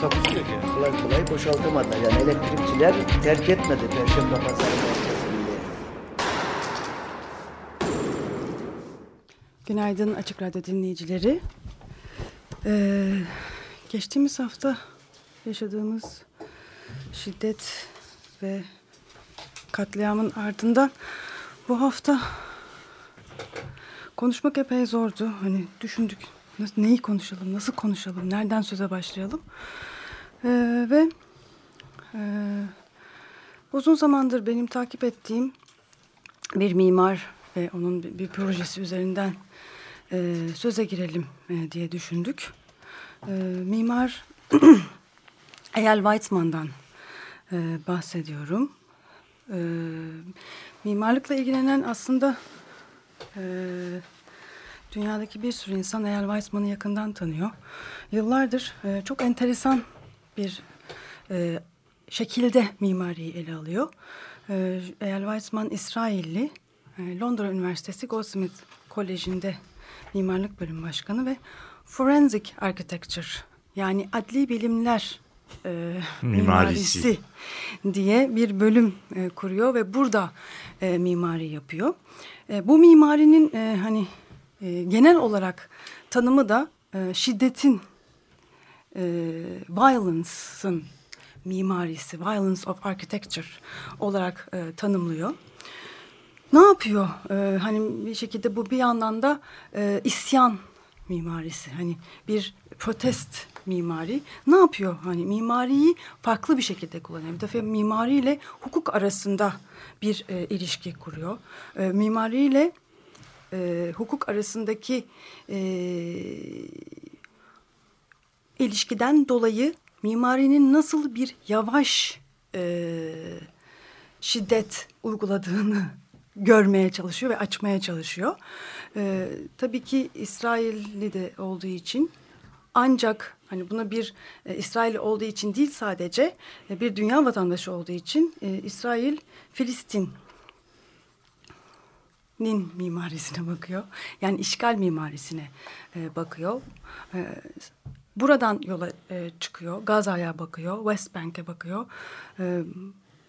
Takusu yok yani. kolay kolay boşaltamadılar. Yani elektrikçiler terk etmedi Perşembe Pazarı merkezini. Günaydın Açık Radyo dinleyicileri. Ee, geçtiğimiz hafta yaşadığımız şiddet ve katliamın ardından bu hafta konuşmak epey zordu. Hani düşündük neyi konuşalım, nasıl konuşalım, nereden söze başlayalım. Ee, ve e, uzun zamandır benim takip ettiğim bir mimar ve onun bir, bir projesi üzerinden e, söze girelim e, diye düşündük. E, mimar Eyal Weizmann'dan e, bahsediyorum. E, mimarlıkla ilgilenen aslında e, dünyadaki bir sürü insan Eyal Weizmann'ı yakından tanıyor. Yıllardır e, çok enteresan bir e, şekilde mimariyi ele alıyor. E, Eyal Weizmann İsrailli, e, Londra Üniversitesi Goldsmith Koleji'nde mimarlık bölüm başkanı ve Forensic Architecture yani adli bilimler e, Mimarisi. mimarisi diye bir bölüm e, kuruyor ve burada e, mimari yapıyor. E, bu mimarinin e, hani e, genel olarak tanımı da e, şiddetin, e, violence'ın mimarisi, violence of architecture olarak e, tanımlıyor. Ne yapıyor? Ee, hani bir şekilde bu bir yandan da e, isyan mimarisi. Hani bir protest mimari. Ne yapıyor? Hani mimariyi farklı bir şekilde kullanıyor. Bir defa mimariyle hukuk arasında bir e, ilişki kuruyor. E, mimariyle e, hukuk arasındaki e, ilişkiden dolayı mimarinin nasıl bir yavaş e, şiddet uyguladığını görmeye çalışıyor ve açmaya çalışıyor. Ee, tabii ki İsrailli de olduğu için ancak hani buna bir e, İsrail olduğu için değil sadece e, bir dünya vatandaşı olduğu için e, İsrail Filistin nin mimarisine bakıyor. Yani işgal mimarisine e, bakıyor. E, buradan yola e, çıkıyor. Gaza'ya bakıyor. West Bank'e bakıyor. E,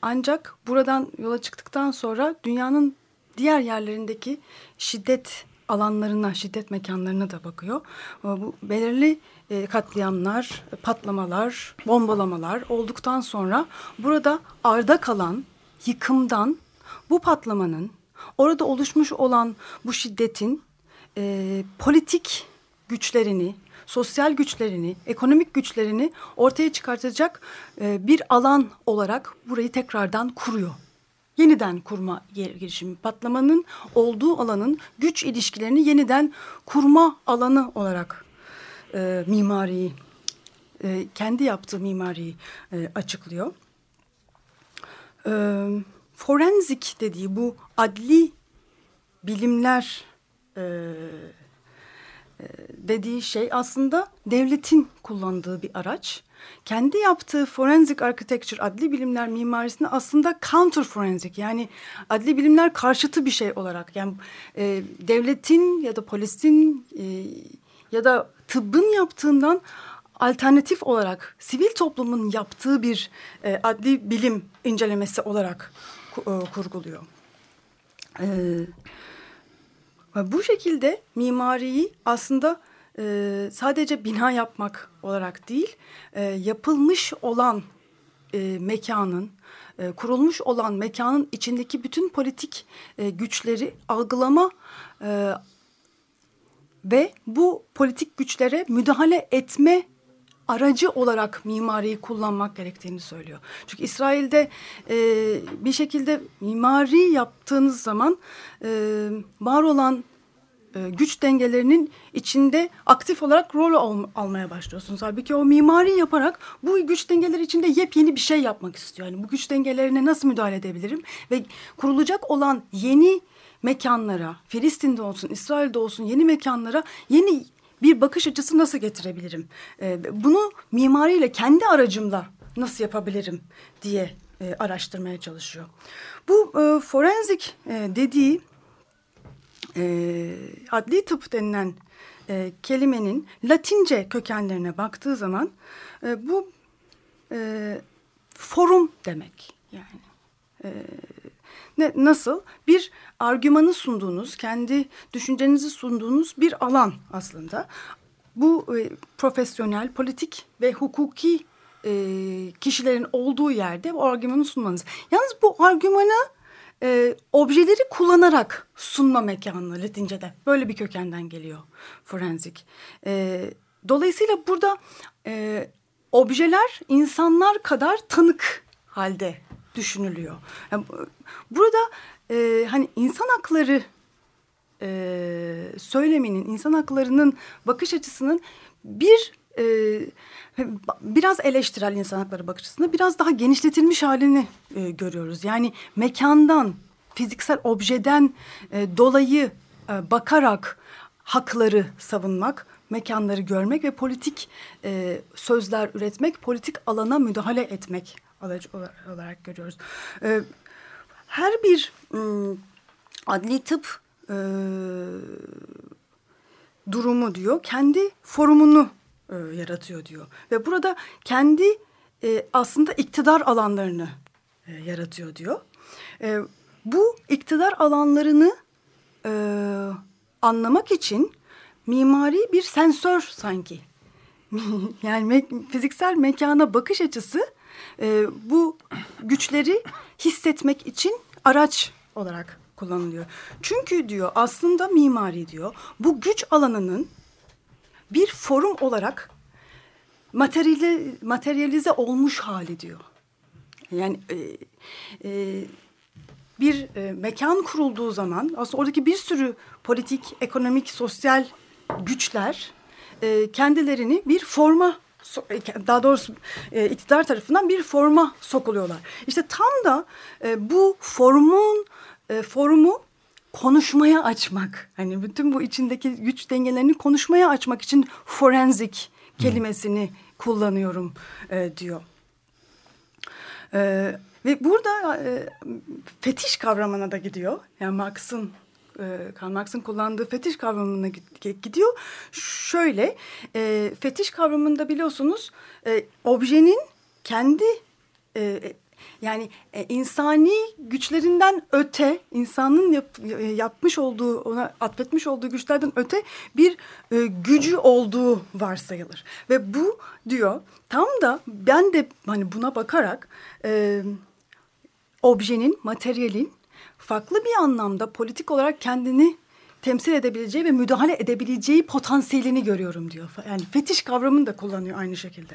ancak buradan yola çıktıktan sonra dünyanın diğer yerlerindeki şiddet alanlarına, şiddet mekanlarına da bakıyor. Bu belirli e, katliamlar, patlamalar, bombalamalar olduktan sonra burada arda kalan yıkımdan bu patlamanın, orada oluşmuş olan bu şiddetin e, politik güçlerini, sosyal güçlerini, ekonomik güçlerini ortaya çıkartacak e, bir alan olarak burayı tekrardan kuruyor. Yeniden kurma girişimi, patlamanın olduğu alanın güç ilişkilerini yeniden kurma alanı olarak e, mimariyi, e, kendi yaptığı mimariyi e, açıklıyor. E, forenzik dediği bu adli bilimler e, dediği şey aslında devletin kullandığı bir araç. Kendi yaptığı forensic architecture adli bilimler mimarisini aslında counter forensic yani adli bilimler karşıtı bir şey olarak yani e, devletin ya da polisin e, ya da tıbbın yaptığından alternatif olarak sivil toplumun yaptığı bir e, adli bilim incelemesi olarak e, kurguluyor. Evet. Bu şekilde mimariyi aslında e, sadece bina yapmak olarak değil, e, yapılmış olan e, mekanın, e, kurulmuş olan mekanın içindeki bütün politik e, güçleri algılama e, ve bu politik güçlere müdahale etme aracı olarak mimariyi kullanmak gerektiğini söylüyor. Çünkü İsrail'de e, bir şekilde mimari yaptığınız zaman e, var olan e, güç dengelerinin içinde aktif olarak rol al, almaya başlıyorsunuz. Halbuki o mimari yaparak bu güç dengeleri içinde yepyeni bir şey yapmak istiyor. Yani bu güç dengelerine nasıl müdahale edebilirim ve kurulacak olan yeni mekanlara, Filistin'de olsun, İsrail'de olsun yeni mekanlara yeni bir bakış açısı nasıl getirebilirim? E, bunu mimariyle kendi aracımla nasıl yapabilirim diye e, araştırmaya çalışıyor. Bu e, forenzik e, dediği e, adli tıp denilen kelimenin Latince kökenlerine baktığı zaman bu forum demek yani. Ne, nasıl? Bir argümanı sunduğunuz, kendi düşüncenizi sunduğunuz bir alan aslında. Bu e, profesyonel, politik ve hukuki e, kişilerin olduğu yerde bu argümanı sunmanız. Yalnız bu argümanı e, objeleri kullanarak sunma mekanı Latince'de. Böyle bir kökenden geliyor forenzik. E, dolayısıyla burada e, objeler insanlar kadar tanık halde düşünülüyor. Yani, burada e, hani insan hakları e, söyleminin, insan haklarının bakış açısının bir e, biraz eleştirel insan hakları bakış açısında biraz daha genişletilmiş halini e, görüyoruz. Yani mekandan, fiziksel objeden e, dolayı e, bakarak hakları savunmak, mekanları görmek ve politik e, sözler üretmek, politik alana müdahale etmek olarak görüyoruz. E, her bir e, adli tıp e, durumu diyor kendi forumunu e, yaratıyor diyor. Ve burada kendi e, aslında iktidar alanlarını e, yaratıyor diyor. E, bu iktidar alanlarını e, anlamak için mimari bir sensör sanki. yani me fiziksel mekana bakış açısı e, bu güçleri hissetmek için araç olarak kullanılıyor. Çünkü diyor aslında mimari diyor bu güç alanının bir forum olarak materyalize, materyalize olmuş hali diyor. Yani e, e, bir e, mekan kurulduğu zaman aslında oradaki bir sürü politik, ekonomik, sosyal güçler e, kendilerini bir forma daha doğrusu e, iktidar tarafından bir forma sokuluyorlar. İşte tam da e, bu formun e, forumu konuşmaya açmak. Hani bütün bu içindeki güç dengelerini konuşmaya açmak için forenzik kelimesini hmm. kullanıyorum e, diyor. E, ve burada e, fetiş kavramına da gidiyor. Yani Marx'ın e, Karl Marx'ın kullandığı fetiş kavramına gidiyor. Şöyle, e, fetiş kavramında biliyorsunuz e, objenin kendi e, yani e, insani güçlerinden öte, insanın yap, e, yapmış olduğu, ona atfetmiş olduğu güçlerden öte bir e, gücü olduğu varsayılır. Ve bu diyor tam da ben de hani buna bakarak e, objenin, materyalin farklı bir anlamda politik olarak kendini temsil edebileceği ve müdahale edebileceği potansiyelini görüyorum diyor. Yani fetiş kavramını da kullanıyor aynı şekilde.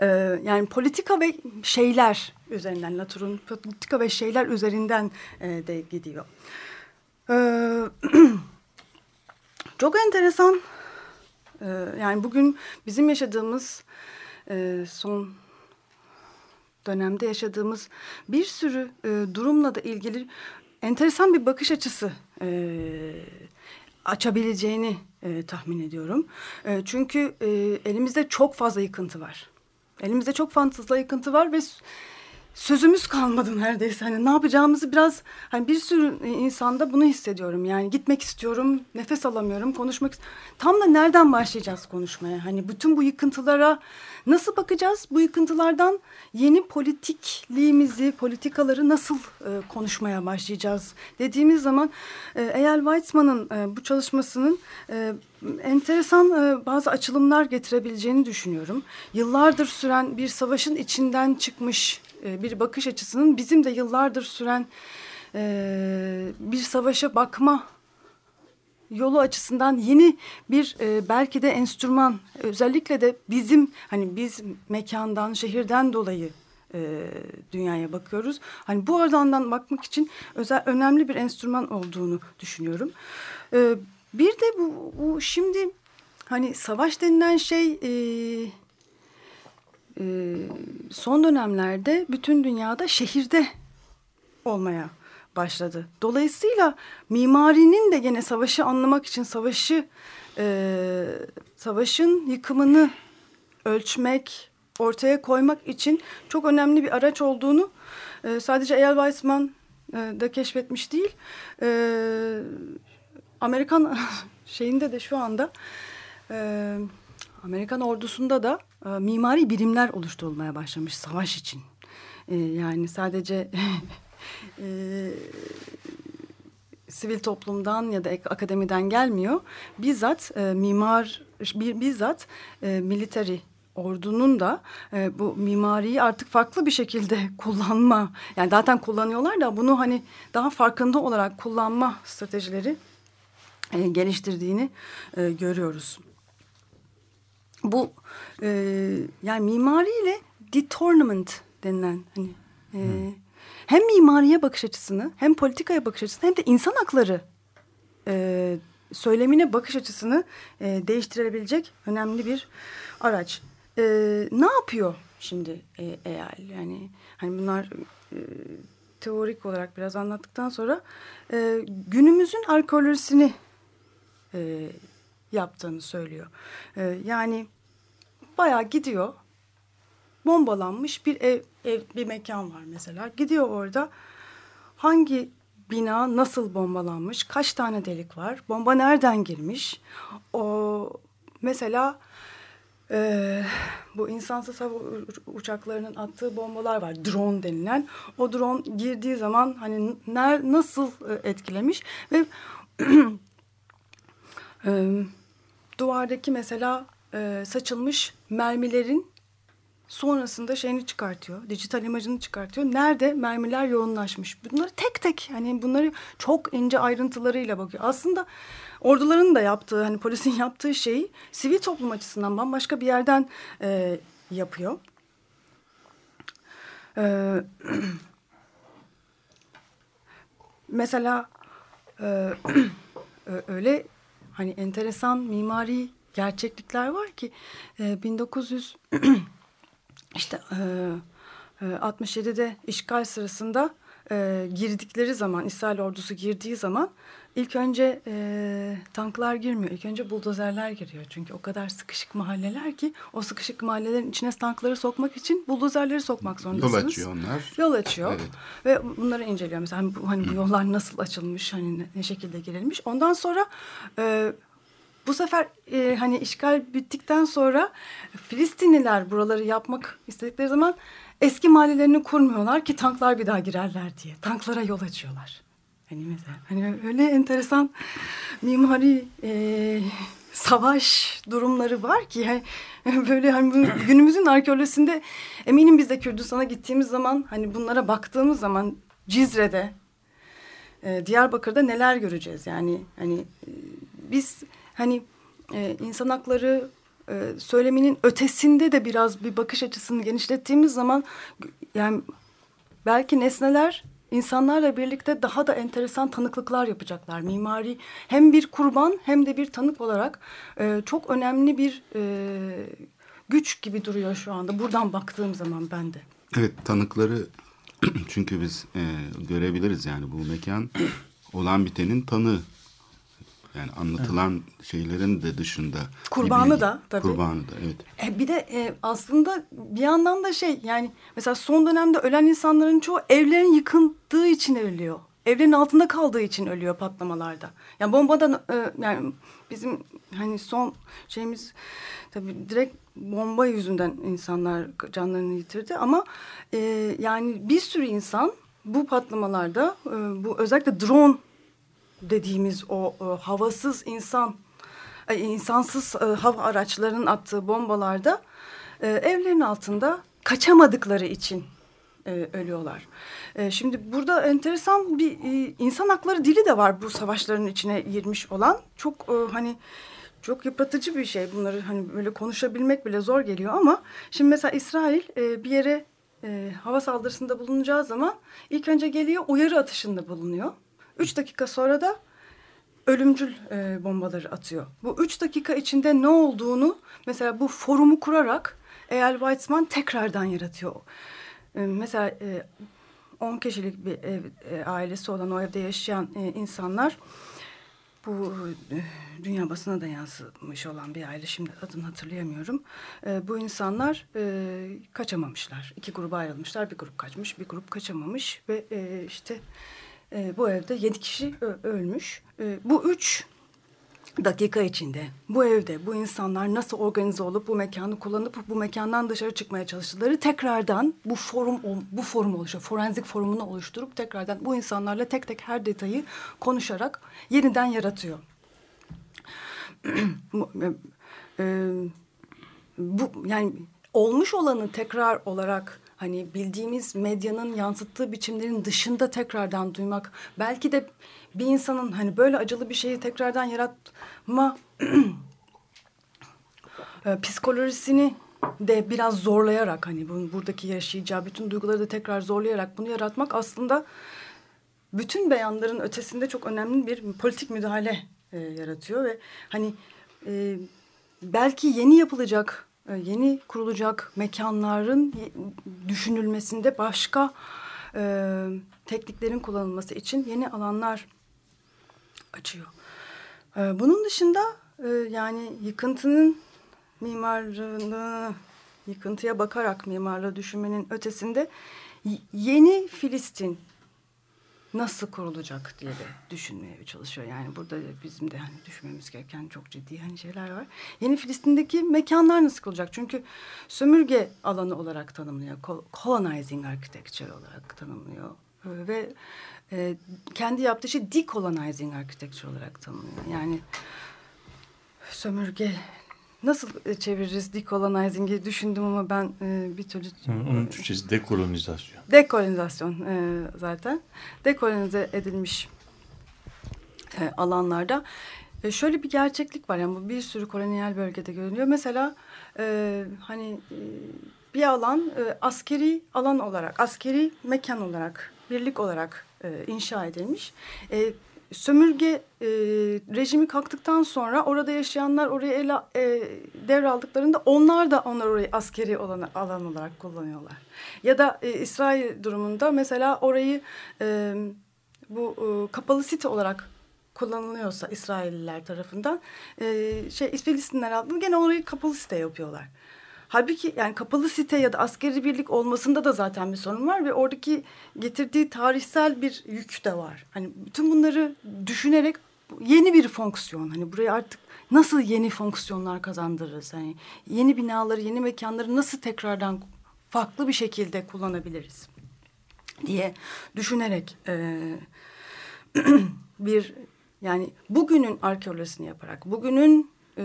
Ee, yani politika ve şeyler üzerinden Latour'un politika ve şeyler üzerinden e, de gidiyor. Ee, çok enteresan. Ee, yani bugün bizim yaşadığımız e, son dönemde yaşadığımız bir sürü e, durumla da ilgili enteresan bir bakış açısı e, açabileceğini e, tahmin ediyorum. E, çünkü e, elimizde çok fazla yıkıntı var. Elimizde çok fazla yıkıntı var ve sözümüz kalmadı neredeyse. Hani ne yapacağımızı biraz hani bir sürü insanda bunu hissediyorum. Yani gitmek istiyorum, nefes alamıyorum, konuşmak Tam da nereden başlayacağız konuşmaya? Hani bütün bu yıkıntılara nasıl bakacağız? Bu yıkıntılardan yeni politikliğimizi, politikaları nasıl e, konuşmaya başlayacağız? Dediğimiz zaman e, Eyal Weizmann'ın e, bu çalışmasının e, enteresan e, bazı açılımlar getirebileceğini düşünüyorum. Yıllardır süren bir savaşın içinden çıkmış e, bir bakış açısının bizim de yıllardır süren e, bir savaşa bakma yolu açısından yeni bir e, belki de enstrüman özellikle de bizim hani biz mekandan şehirden dolayı e, dünyaya bakıyoruz. Hani bu oradan bakmak için özel önemli bir enstrüman olduğunu düşünüyorum. E, bir de bu, bu şimdi hani savaş denilen şey e, e, son dönemlerde bütün dünyada şehirde olmaya başladı. Dolayısıyla mimarinin de gene savaşı anlamak için savaşı e, savaşın yıkımını ölçmek, ortaya koymak için çok önemli bir araç olduğunu e, sadece Eyal Weizman e, da keşfetmiş değil. E, Amerikan şeyinde de şu anda e, Amerikan ordusunda da e, mimari birimler oluşturulmaya başlamış savaş için. E, yani sadece e, sivil toplumdan ya da akademiden gelmiyor. Bizzat e, mimar, bizzat e, military ordunun da e, bu mimariyi artık farklı bir şekilde kullanma yani zaten kullanıyorlar da bunu hani daha farkında olarak kullanma stratejileri e, geliştirdiğini e, görüyoruz. Bu e, yani mimariyle detournament denilen hani e, hmm. hem mimariye bakış açısını hem politikaya bakış açısını hem de insan hakları e, söylemine bakış açısını e, değiştirebilecek önemli bir araç. E, ne yapıyor şimdi e, EAL? Yani hani bunlar e, teorik olarak biraz anlattıktan sonra e, günümüzün arkeolojisini e, yaptığını söylüyor. E, yani bayağı gidiyor bombalanmış bir ev, ev bir mekan var mesela. Gidiyor orada hangi bina nasıl bombalanmış, kaç tane delik var, bomba nereden girmiş. O mesela e, bu insansız hava uçaklarının attığı bombalar var. Drone denilen. O drone girdiği zaman hani ner, nasıl e, etkilemiş ve e, duvardaki mesela e, saçılmış mermilerin sonrasında şeyini çıkartıyor. Dijital imajını çıkartıyor. Nerede mermiler yoğunlaşmış. Bunları tek tek hani bunları çok ince ayrıntılarıyla bakıyor. Aslında orduların da yaptığı hani polisin yaptığı şeyi sivil toplum açısından bambaşka bir yerden e, yapıyor. E, mesela e, öyle hani enteresan mimari gerçeklikler var ki e, 1900 işte e, 67'de e, işgal sırasında e, girdikleri zaman İsrail ordusu girdiği zaman ilk önce e, tanklar girmiyor. İlk önce buldozerler giriyor. Çünkü o kadar sıkışık mahalleler ki o sıkışık mahallelerin içine tankları sokmak için buldozerleri sokmak zorundasınız. Yol açıyor onlar. Yol açıyor. Evet. Ve bunları inceliyor. Mesela hani bu, hani bu yollar nasıl açılmış, hani ne, ne şekilde girilmiş. Ondan sonra e, bu sefer e, hani işgal bittikten sonra Filistinliler buraları yapmak istedikleri zaman eski mahallelerini kurmuyorlar ki tanklar bir daha girerler diye. Tanklara yol açıyorlar. Hani mesela hani öyle enteresan mimari e, savaş durumları var ki yani böyle hani günümüzün arkeolojisinde eminim biz de Kürdistan'a gittiğimiz zaman hani bunlara baktığımız zaman Cizre'de e, Diyarbakır'da neler göreceğiz? Yani hani e, biz hani e, insan hakları e, söyleminin ötesinde de biraz bir bakış açısını genişlettiğimiz zaman yani belki nesneler insanlarla birlikte daha da enteresan tanıklıklar yapacaklar. Mimari hem bir kurban hem de bir tanık olarak e, çok önemli bir e, güç gibi duruyor şu anda. Buradan baktığım zaman ben de. Evet tanıkları çünkü biz e, görebiliriz yani bu mekan olan bitenin tanığı yani anlatılan evet. şeylerin de dışında. Kurbanı da tabii. Kurbanı da evet. E, bir de e, aslında bir yandan da şey yani mesela son dönemde ölen insanların çoğu evlerin yıkıldığı için ölüyor. Evlerin altında kaldığı için ölüyor patlamalarda. Yani bombadan e, yani bizim hani son şeyimiz tabii direkt bomba yüzünden insanlar canlarını yitirdi ama e, yani bir sürü insan bu patlamalarda e, bu özellikle drone dediğimiz o e, havasız insan e, insansız e, hava araçlarının attığı bombalarda e, evlerin altında kaçamadıkları için e, ölüyorlar. E, şimdi burada enteresan bir e, insan hakları dili de var bu savaşların içine girmiş olan. Çok e, hani çok yıpratıcı bir şey bunları hani böyle konuşabilmek bile zor geliyor ama şimdi mesela İsrail e, bir yere e, hava saldırısında bulunacağı zaman ilk önce geliyor uyarı atışında bulunuyor. Üç dakika sonra da ölümcül e, bombaları atıyor. Bu üç dakika içinde ne olduğunu mesela bu forumu kurarak Eyal Weizmann tekrardan yaratıyor. E, mesela e, 10 kişilik bir ev e, ailesi olan o evde yaşayan e, insanlar bu e, dünya basına da yansımış olan bir aile şimdi adını hatırlayamıyorum. E, bu insanlar e, kaçamamışlar. İki gruba ayrılmışlar. Bir grup kaçmış, bir grup kaçamamış ve e, işte e, bu evde yedi kişi ölmüş. E, bu üç dakika içinde bu evde bu insanlar nasıl organize olup bu mekanı kullanıp bu mekandan dışarı çıkmaya çalıştıkları tekrardan bu forum bu forum oluşuyor. Forenzik forumunu oluşturup tekrardan bu insanlarla tek tek her detayı konuşarak yeniden yaratıyor. E, bu yani olmuş olanı tekrar olarak hani bildiğimiz medyanın yansıttığı biçimlerin dışında tekrardan duymak belki de bir insanın hani böyle acılı bir şeyi tekrardan yaratma e, psikolojisini de biraz zorlayarak hani bunun buradaki yaşayacağı bütün duyguları da tekrar zorlayarak bunu yaratmak aslında bütün beyanların ötesinde çok önemli bir politik müdahale e, yaratıyor ve hani e, belki yeni yapılacak yeni kurulacak mekanların düşünülmesinde başka e, tekniklerin kullanılması için yeni alanlar açıyor. E, bunun dışında e, yani yıkıntının mimarlığını yıkıntıya bakarak mimarlığı düşünmenin ötesinde yeni Filistin nasıl kurulacak diye de düşünmeye çalışıyor. Yani burada bizim de hani düşünmemiz gereken çok ciddi hani şeyler var. Yeni Filistin'deki mekanlar nasıl kurulacak? Çünkü sömürge alanı olarak tanımlıyor. Colonizing architecture olarak tanımlıyor. Ve e, kendi yaptığı şey decolonizing architecture olarak tanımlıyor. Yani sömürge nasıl çeviririz decolonizing'i düşündüm ama ben e, bir türlü... Onun Türkçesi dekolonizasyon. Dekolonizasyon e, zaten. Dekolonize edilmiş e, alanlarda. E, şöyle bir gerçeklik var yani bu bir sürü kolonyal bölgede görülüyor. Mesela e, hani e, bir alan e, askeri alan olarak, askeri mekan olarak, birlik olarak e, inşa edilmiş. E, sömürge e, rejimi kalktıktan sonra orada yaşayanlar orayı ele, e, devraldıklarında onlar da onlar orayı askeri olan, alan olarak kullanıyorlar. Ya da e, İsrail durumunda mesela orayı e, bu e, kapalı site olarak kullanılıyorsa İsrailliler tarafından e, şey Filistinler altında gene orayı kapalı site yapıyorlar. Halbuki yani kapalı site ya da askeri birlik olmasında da zaten bir sorun var ve oradaki getirdiği tarihsel bir yük de var. Hani bütün bunları düşünerek yeni bir fonksiyon hani buraya artık nasıl yeni fonksiyonlar kazandırırız? Hani yeni binaları, yeni mekanları nasıl tekrardan farklı bir şekilde kullanabiliriz diye düşünerek e, bir yani bugünün arkeolojisini yaparak, bugünün e,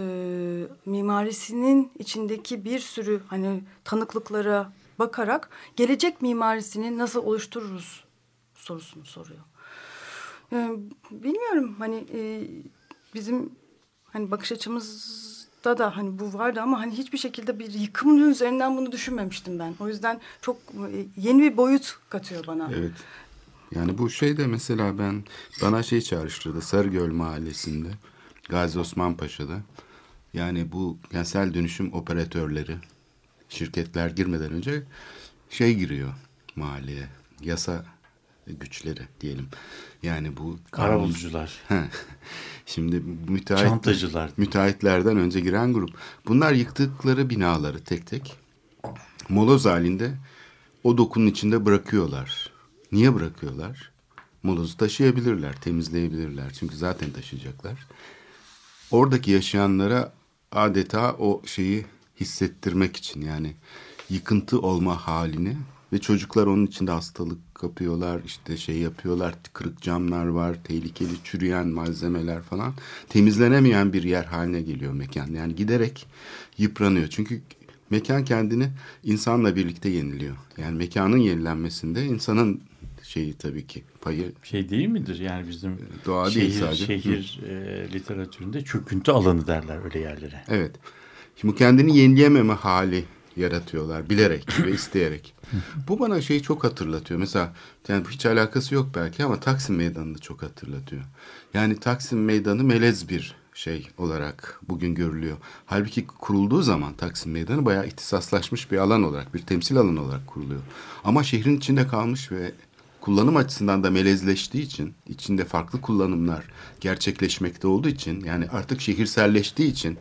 mimarisinin içindeki bir sürü hani tanıklıklara bakarak gelecek mimarisini nasıl oluştururuz sorusunu soruyor. E, bilmiyorum hani e, bizim hani bakış açımızda da hani bu vardı ama hani hiçbir şekilde bir yıkımın üzerinden bunu düşünmemiştim ben. O yüzden çok e, yeni bir boyut katıyor bana. Evet. Yani bu şey de mesela ben bana şey çağrıştırdı Sarıgöl Mahallesi'nde Gazi Osman Paşa'da. Yani bu kentsel dönüşüm operatörleri şirketler girmeden önce şey giriyor mahalleye. Yasa güçleri diyelim. Yani bu Karavulcular. Şimdi müteahhit, Çantacılar. Müteahhitlerden önce giren grup. Bunlar yıktıkları binaları tek tek moloz halinde o dokunun içinde bırakıyorlar. Niye bırakıyorlar? Molozu taşıyabilirler, temizleyebilirler. Çünkü zaten taşıyacaklar. Oradaki yaşayanlara adeta o şeyi hissettirmek için yani yıkıntı olma halini ve çocuklar onun içinde hastalık kapıyorlar işte şey yapıyorlar kırık camlar var tehlikeli çürüyen malzemeler falan. Temizlenemeyen bir yer haline geliyor mekan. Yani giderek yıpranıyor. Çünkü mekan kendini insanla birlikte yeniliyor. Yani mekanın yenilenmesinde insanın şeyi tabii ki payı. Şey değil midir yani bizim doğa şehir, değil sadece. Şehir e, literatüründe çöküntü alanı derler öyle yerlere. Evet. Şimdi kendini yenileyememe hali yaratıyorlar bilerek ve isteyerek. Bu bana şeyi çok hatırlatıyor. Mesela yani hiç alakası yok belki ama Taksim Meydanı'nı çok hatırlatıyor. Yani Taksim Meydanı melez bir şey olarak bugün görülüyor. Halbuki kurulduğu zaman Taksim Meydanı bayağı ihtisaslaşmış bir alan olarak, bir temsil alanı olarak kuruluyor. Ama şehrin içinde kalmış ve kullanım açısından da melezleştiği için, içinde farklı kullanımlar gerçekleşmekte olduğu için, yani artık şehirselleştiği için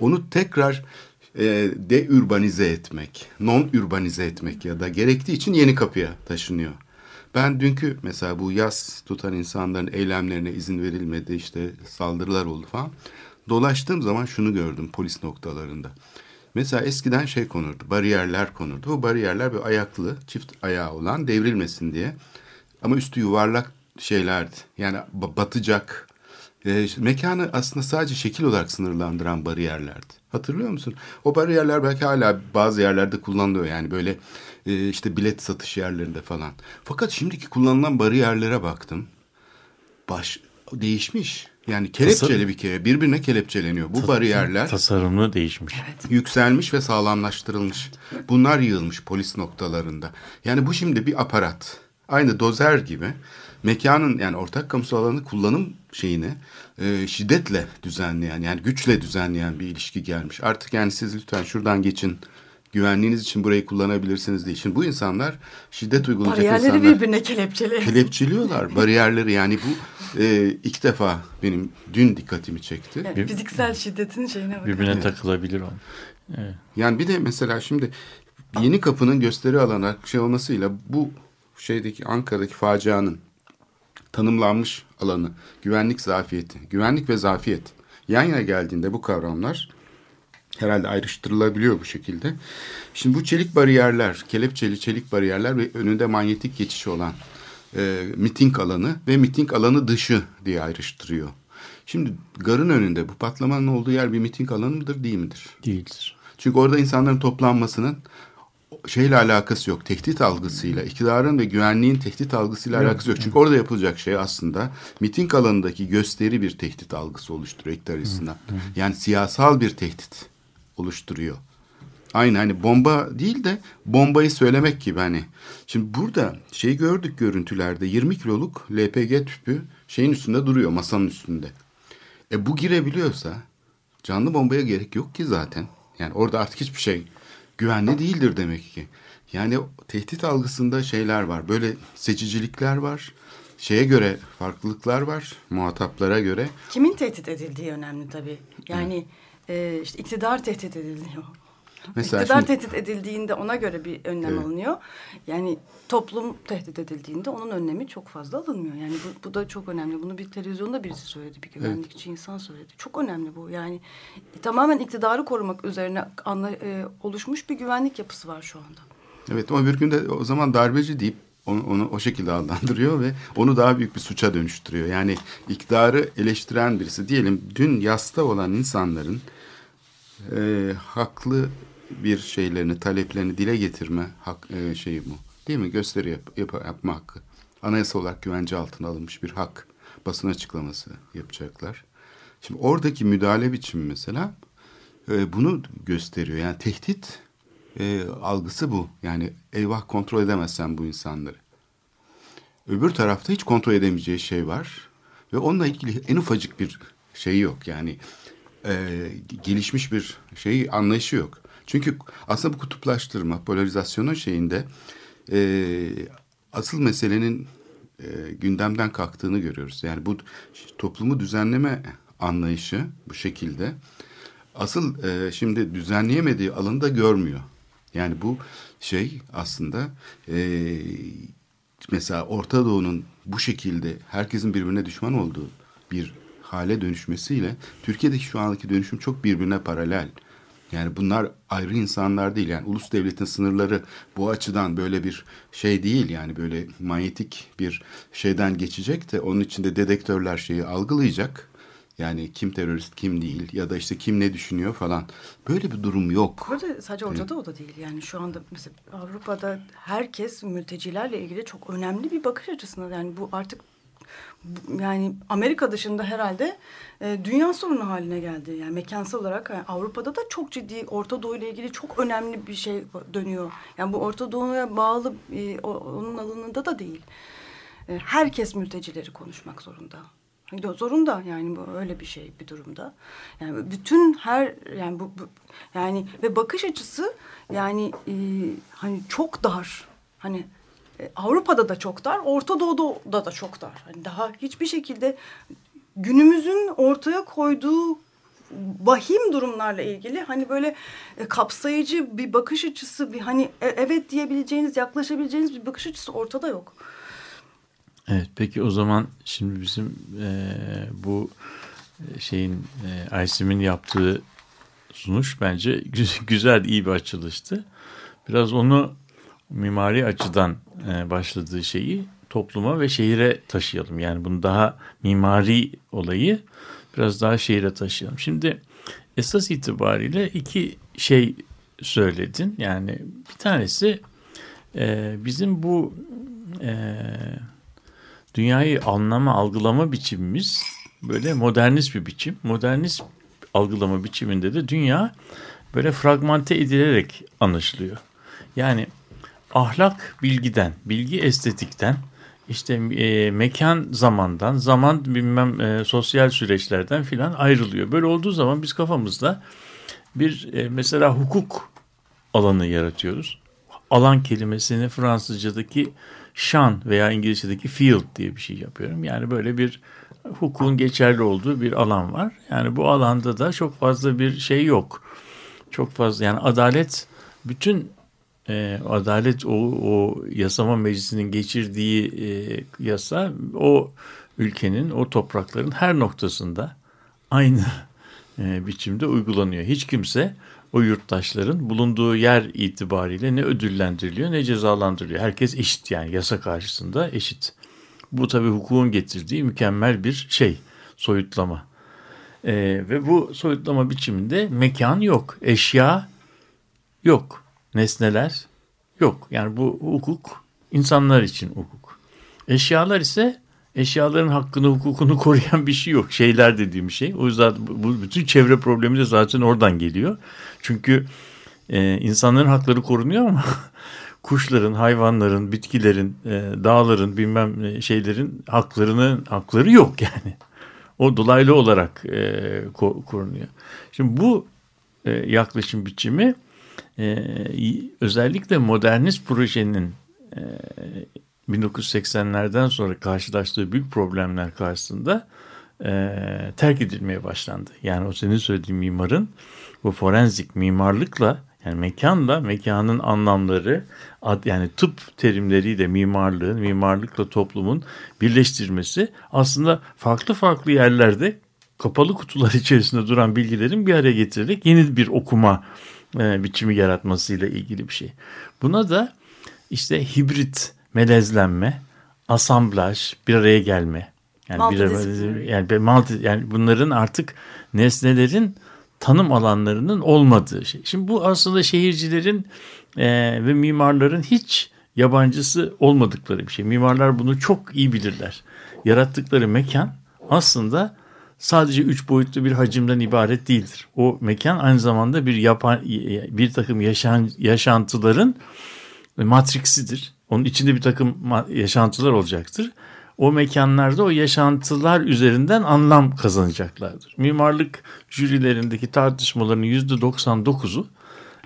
onu tekrar e, de-ürbanize etmek, non-ürbanize etmek ya da gerektiği için yeni kapıya taşınıyor. Ben dünkü mesela bu yaz tutan insanların eylemlerine izin verilmedi işte saldırılar oldu falan. Dolaştığım zaman şunu gördüm polis noktalarında. Mesela eskiden şey konurdu, bariyerler konurdu. Bu bariyerler bir ayaklı, çift ayağı olan devrilmesin diye. Ama üstü yuvarlak şeylerdi. Yani batacak, e, mekanı aslında sadece şekil olarak sınırlandıran bariyerlerdi. Hatırlıyor musun? O bariyerler belki hala bazı yerlerde kullanılıyor. Yani böyle e, işte bilet satış yerlerinde falan. Fakat şimdiki kullanılan bariyerlere baktım. Baş değişmiş. Yani kelepçeli bir kere birbirine kelepçeleniyor. Bu bariyerler tasarımlı değişmiş. yükselmiş ve sağlamlaştırılmış. Bunlar yığılmış polis noktalarında. Yani bu şimdi bir aparat. Aynı dozer gibi mekanın yani ortak kamusal alanı kullanım şeyini e, şiddetle düzenleyen yani güçle düzenleyen bir ilişki gelmiş. Artık yani siz lütfen şuradan geçin güvenliğiniz için burayı kullanabilirsiniz diye. Şimdi bu insanlar şiddet uygulayacak Bariyerleri insanlar. birbirine kelepçeli. Kelepçeliyorlar bariyerleri yani bu e, ilk defa benim dün dikkatimi çekti. Yani fiziksel şiddetin şeyine bakın. Birbirine takılabilir o. Evet. Yani bir de mesela şimdi yeni kapının gösteri alanı şey olmasıyla bu şeydeki Ankara'daki facianın tanımlanmış alanı, güvenlik zafiyeti, güvenlik ve zafiyet yan yana geldiğinde bu kavramlar herhalde ayrıştırılabiliyor bu şekilde. Şimdi bu çelik bariyerler, kelepçeli çelik bariyerler ve önünde manyetik geçişi olan e, miting alanı ve miting alanı dışı diye ayrıştırıyor. Şimdi garın önünde bu patlamanın olduğu yer bir miting alanı mıdır değil midir? Değildir. Çünkü orada insanların toplanmasının şeyle alakası yok. Tehdit algısıyla, iktidarın ve güvenliğin tehdit algısıyla alakası yok. Çünkü orada yapılacak şey aslında miting alanındaki gösteri bir tehdit algısı oluşturuyor iktidar açısından. Yani siyasal bir tehdit oluşturuyor. Aynı hani bomba değil de bombayı söylemek gibi hani. Şimdi burada şey gördük görüntülerde 20 kiloluk LPG tüpü şeyin üstünde duruyor masanın üstünde. E bu girebiliyorsa canlı bombaya gerek yok ki zaten. Yani orada artık hiçbir şey güvenli değildir demek ki. Yani tehdit algısında şeyler var. Böyle seçicilikler var. Şeye göre farklılıklar var. Muhataplara göre. Kimin tehdit edildiği önemli tabii. Yani e, işte iktidar tehdit ediliyor. Mesela iktidar şimdi- tehdit edildiğinde ona göre bir önlem Evet. alınıyor. Yani toplum tehdit edildiğinde onun önlemi çok fazla alınmıyor. Yani bu, bu da çok önemli. Bunu bir televizyonda birisi söyledi. Bir güvenlikçi insan söyledi. Çok önemli bu. Yani tamamen iktidarı korumak üzerine anla, e, oluşmuş bir güvenlik yapısı var şu anda. Evet ama bir günde o zaman darbeci deyip onu, onu o şekilde adlandırıyor ve onu daha büyük bir suça dönüştürüyor. Yani iktidarı eleştiren birisi diyelim dün yasta olan insanların e, haklı bir şeylerini, taleplerini dile getirme hak, e, şeyi bu. Değil mi? Gösteri yap, yap- yapma hakkı. Anayasa olarak güvence altına alınmış bir hak. Basın açıklaması yapacaklar. Şimdi oradaki müdahale biçimi mesela e, bunu gösteriyor. Yani tehdit e, algısı bu. Yani eyvah kontrol edemezsen bu insanları. Öbür tarafta hiç kontrol edemeyeceği şey var. Ve onunla ilgili en ufacık bir şeyi yok. Yani e, gelişmiş bir şey anlayışı yok. Çünkü aslında bu kutuplaştırma, polarizasyonun şeyinde e, asıl meselenin e, gündemden kalktığını görüyoruz. Yani bu toplumu düzenleme anlayışı bu şekilde asıl e, şimdi düzenleyemediği alanda görmüyor. Yani bu şey aslında e, mesela Orta Doğu'nun bu şekilde herkesin birbirine düşman olduğu bir hale dönüşmesiyle Türkiye'deki şu andaki dönüşüm çok birbirine paralel. Yani bunlar ayrı insanlar değil. Yani ulus devletin sınırları bu açıdan böyle bir şey değil. Yani böyle manyetik bir şeyden geçecek de onun içinde dedektörler şeyi algılayacak. Yani kim terörist kim değil ya da işte kim ne düşünüyor falan. Böyle bir durum yok. Burada sadece ortada o da değil. Yani şu anda mesela Avrupa'da herkes mültecilerle ilgili çok önemli bir bakış açısında. Yani bu artık yani Amerika dışında herhalde e, dünya sorunu haline geldi. Yani mekansal olarak yani Avrupa'da da çok ciddi Orta Doğu ile ilgili çok önemli bir şey dönüyor. Yani bu Orta Doğu'ya bağlı e, onun alanında da değil. E, herkes mültecileri konuşmak zorunda. Hani zorunda yani bu öyle bir şey bir durumda. Yani bütün her yani bu, bu yani ve bakış açısı yani e, hani çok dar. Hani Avrupa'da da çok dar, Orta Doğu'da da çok dar. Hani daha hiçbir şekilde günümüzün ortaya koyduğu vahim durumlarla ilgili hani böyle e, kapsayıcı bir bakış açısı bir hani e, evet diyebileceğiniz yaklaşabileceğiniz bir bakış açısı ortada yok. Evet peki o zaman şimdi bizim e, bu şeyin e, Aysim'in yaptığı sunuş bence güzel iyi bir açılıştı. Biraz onu mimari açıdan e, başladığı şeyi topluma ve şehire taşıyalım. Yani bunu daha mimari olayı biraz daha şehire taşıyalım. Şimdi esas itibariyle iki şey söyledin. Yani bir tanesi e, bizim bu e, dünyayı anlama, algılama biçimimiz böyle modernist bir biçim. Modernist algılama biçiminde de dünya böyle fragmente edilerek anlaşılıyor. Yani ahlak bilgiden, bilgi estetikten, işte e, mekan zamandan, zaman bilmem e, sosyal süreçlerden filan ayrılıyor. Böyle olduğu zaman biz kafamızda bir e, mesela hukuk alanı yaratıyoruz. Alan kelimesini Fransızcadaki şan veya İngilizce'deki field diye bir şey yapıyorum. Yani böyle bir hukukun geçerli olduğu bir alan var. Yani bu alanda da çok fazla bir şey yok. Çok fazla yani adalet bütün e, adalet o, o yasama meclisinin geçirdiği e, yasa o ülkenin o toprakların her noktasında aynı e, biçimde uygulanıyor. Hiç kimse o yurttaşların bulunduğu yer itibariyle ne ödüllendiriliyor ne cezalandırılıyor. Herkes eşit yani yasa karşısında eşit. Bu tabi hukukun getirdiği mükemmel bir şey soyutlama. E, ve bu soyutlama biçiminde mekan yok, eşya yok nesneler yok. Yani bu hukuk insanlar için hukuk. Eşyalar ise eşyaların hakkını hukukunu koruyan bir şey yok. Şeyler dediğim şey. O yüzden bu bütün çevre problemi de zaten oradan geliyor. Çünkü e, insanların hakları korunuyor ama kuşların, hayvanların, bitkilerin, e, dağların, bilmem şeylerin haklarının hakları yok yani. O dolaylı olarak e, korunuyor. Şimdi bu e, yaklaşım biçimi e, özellikle modernist projenin e, 1980'lerden sonra karşılaştığı büyük problemler karşısında e, terk edilmeye başlandı. Yani o senin söylediğin mimarın bu forenzik mimarlıkla yani mekanla mekanın anlamları yani tıp terimleriyle mimarlığın, mimarlıkla toplumun birleştirmesi aslında farklı farklı yerlerde kapalı kutular içerisinde duran bilgilerin bir araya getirerek yeni bir okuma e, biçimi yaratmasıyla ilgili bir şey. Buna da işte hibrit melezlenme, asamblaj, bir araya gelme. Yani bir yani multi, yani bunların artık nesnelerin tanım alanlarının olmadığı şey. Şimdi bu aslında şehircilerin e, ve mimarların hiç yabancısı olmadıkları bir şey. Mimarlar bunu çok iyi bilirler. Yarattıkları mekan aslında sadece üç boyutlu bir hacimden ibaret değildir. O mekan aynı zamanda bir yapan bir takım yaşan, yaşantıların matriksidir. Onun içinde bir takım yaşantılar olacaktır. O mekanlarda o yaşantılar üzerinden anlam kazanacaklardır. Mimarlık jürilerindeki tartışmaların yüzde 99'u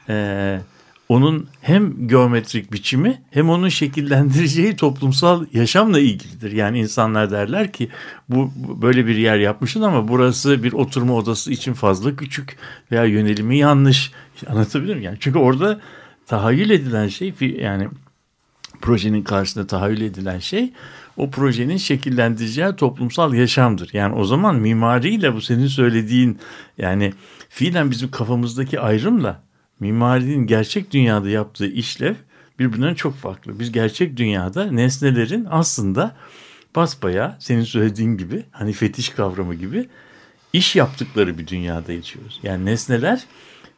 e, onun hem geometrik biçimi hem onun şekillendireceği toplumsal yaşamla ilgilidir. Yani insanlar derler ki bu böyle bir yer yapmışsın ama burası bir oturma odası için fazla küçük veya yönelimi yanlış. Anlatabilir miyim? Yani çünkü orada tahayyül edilen şey yani projenin karşısında tahayyül edilen şey o projenin şekillendireceği toplumsal yaşamdır. Yani o zaman mimariyle bu senin söylediğin yani fiilen bizim kafamızdaki ayrımla mimarinin gerçek dünyada yaptığı işlev birbirinden çok farklı. Biz gerçek dünyada nesnelerin aslında basbaya senin söylediğin gibi hani fetiş kavramı gibi iş yaptıkları bir dünyada yaşıyoruz. Yani nesneler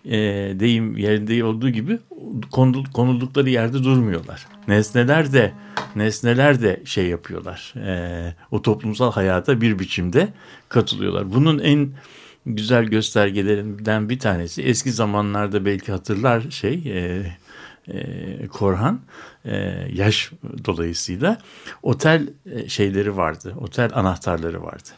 e, deyim yerinde olduğu gibi konul- konuldukları yerde durmuyorlar. Nesneler de nesneler de şey yapıyorlar. E, o toplumsal hayata bir biçimde katılıyorlar. Bunun en güzel göstergelerinden bir tanesi eski zamanlarda belki hatırlar şey e, e, Korhan e, yaş dolayısıyla otel e, şeyleri vardı. Otel anahtarları vardı.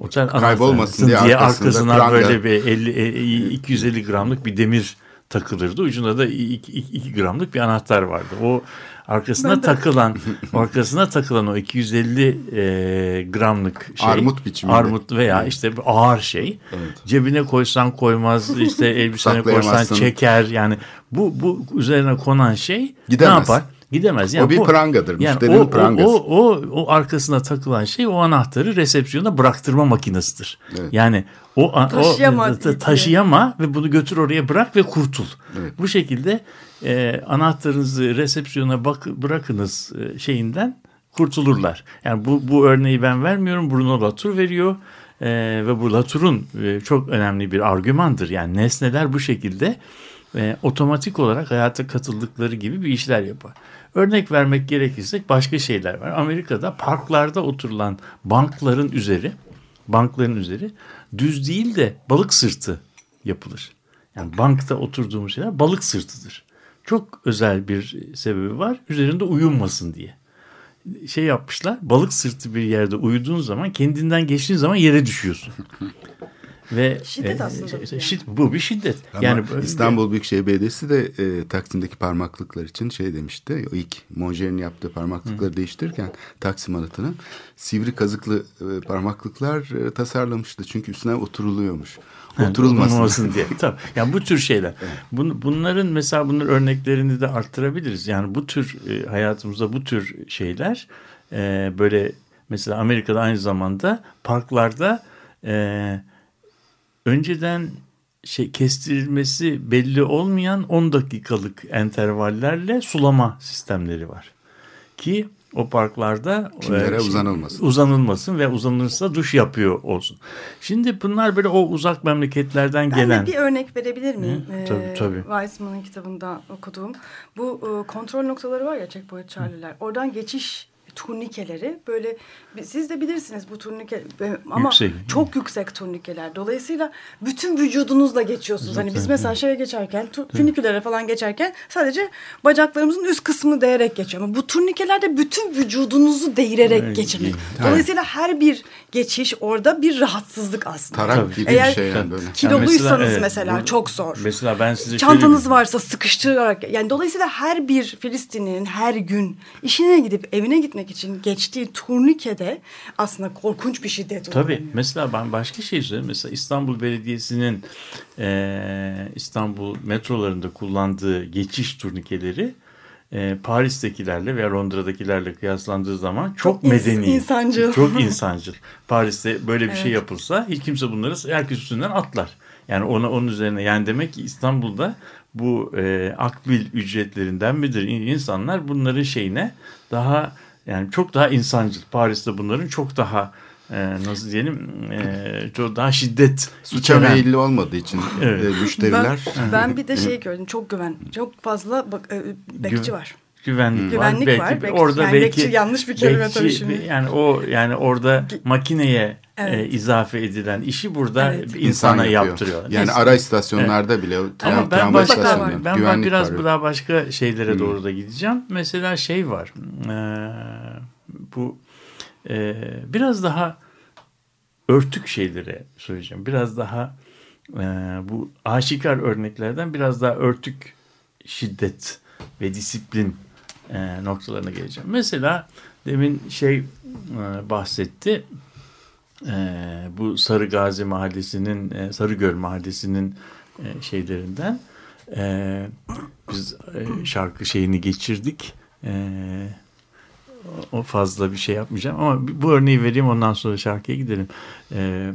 Otel Kaybolmasın diye diye arkasına böyle bir 50 e, 250 gramlık bir demir takılırdı. Ucunda da 2 gramlık bir anahtar vardı. O arkasına takılan arkasına takılan o 250 e, gramlık şey Armut biçiminde. armut veya işte bir ağır şey cebine koysan koymaz işte elbisene koysan çeker yani bu bu üzerine konan şey Gidemez. ne yapar? Gidemez. Yani O bir bu- prangadır, Yani müşterinin o, o, prangası. o, o, o arkasına takılan şey o anahtarı resepsiyona bıraktırma makinesidir. Evet. Yani o, Taşıyama o ta- itiyor. taşıyama ve bunu götür oraya bırak ve kurtul. Evet. Bu şekilde e, anahtarınızı resepsiyona bak, bırakınız e, şeyinden kurtulurlar. Yani bu, bu örneği ben vermiyorum. Bruno Latour veriyor. E, ve bu Latour'un e, çok önemli bir argümandır. Yani nesneler bu şekilde e, otomatik olarak hayata katıldıkları gibi bir işler yapar. Örnek vermek gerekirse başka şeyler var. Amerika'da parklarda oturulan bankların üzeri, bankların üzeri düz değil de balık sırtı yapılır. Yani bankta oturduğumuz şeyler balık sırtıdır. Çok özel bir sebebi var. Üzerinde uyunmasın diye. Şey yapmışlar. Balık sırtı bir yerde uyuduğun zaman kendinden geçtiğin zaman yere düşüyorsun. Ve Şiddet aslında bu şey- yani. şid- bu bir şiddet. Ama yani İstanbul Büyükşehir Belediyesi de e, Taksim'deki parmaklıklar için şey demişti. O ilk Monjer'in yaptığı parmaklıkları değiştirirken Taksim anıtının sivri kazıklı e, parmaklıklar e, tasarlamıştı. Çünkü üstüne oturuluyormuş. Oturulmasın. Oturulmasın diye. Tabii. Yani bu tür şeyler. Bun, bunların mesela bunların örneklerini de arttırabiliriz. Yani bu tür e, hayatımızda bu tür şeyler e, böyle mesela Amerika'da aynı zamanda parklarda e, önceden şey kestirilmesi belli olmayan 10 dakikalık entervallerle sulama sistemleri var. Ki o parklarda Çimlere e, uzanılmasın. uzanılmasın ve uzanırsa duş yapıyor olsun. Şimdi bunlar böyle o uzak memleketlerden Ben gelen de bir örnek verebilir miyim? Hı, tabii, tabii. Weissman'ın kitabında okuduğum. Bu e, kontrol noktaları var ya checkpoint Charlie'ler. Oradan geçiş turnikeleri böyle siz de bilirsiniz bu turnike ama Yüksek. çok yüksek turnikeler. Dolayısıyla bütün vücudunuzla geçiyorsunuz. Hani biz mesela şeye geçerken fünikülere falan geçerken sadece bacaklarımızın üst kısmını değerek geçiyor. Ama bu turnikelerde bütün vücudunuzu değirerek Evet, geçirmek. evet. Dolayısıyla her bir geçiş orada bir rahatsızlık aslında. Tarak gibi Eğer bir şey yani böyle. Kiloluysanız evet, mesela bu- çok zor. Mesela ben size Çantanız varsa sıkıştırarak yani dolayısıyla her bir Filistinli'nin her gün işine gidip evine gitmek için geçtiği turnikede aslında korkunç bir şiddet Tabii. uygulanıyor. Mesela ben başka şey söyleyeyim. Mesela İstanbul Belediyesi'nin eee, İstanbul metrolarında kullandığı geçiş turnikeleri eee, Paris'tekilerle veya Londra'dakilerle kıyaslandığı zaman çok, Çok medeni. insancıl. Çok insancıl. Paris'te böyle bir şey Evet. yapılsa hiç kimse bunları herkes üstünden atlar. Yani ona onun üzerine yani demek ki İstanbul'da bu e, akbil ücretlerinden midir İn- insanlar bunların şeyine daha yani çok daha insancıl. Paris'te bunların çok daha e, nasıl diyelim e, çok daha şiddet Suça içeren- meyilli olmadığı için Evet. e, müşteriler Ben, ben bir de şey gördüm çok güven çok fazla bak, e, bekçi Güven- var. güvenlik, Güvenlik var. var, Belki bekçi- orada yani belki bekçi yanlış bir kelime bekçi- tabii şimdi. Yani o yani orada makineye Evet. e, izafe edilen işi burada Evet. insana insan yapıyor. yaptırıyorlar. Yani Neyse. ara istasyonlarda bile o Ama ben tramvay başka istasyonlarında ben güvenlik biraz var. Hmm. daha başka şeylere doğru da gideceğim. Mesela şey var. e, bu e, biraz daha örtük şeylere söyleyeceğim. Biraz daha e, bu aşikar örneklerden biraz daha örtük şiddet ve disiplin e, noktalarına geleceğim. Mesela demin şey e, bahsetti. E, bu Sarı Gazi Mahallesi'nin, e, Sarıgöl Mahallesi'nin e, şeylerinden e, biz e, şarkı şeyini geçirdik. E, o- fazla bir şey yapmayacağım ama bu örneği vereyim ondan sonra şarkıya gidelim. E,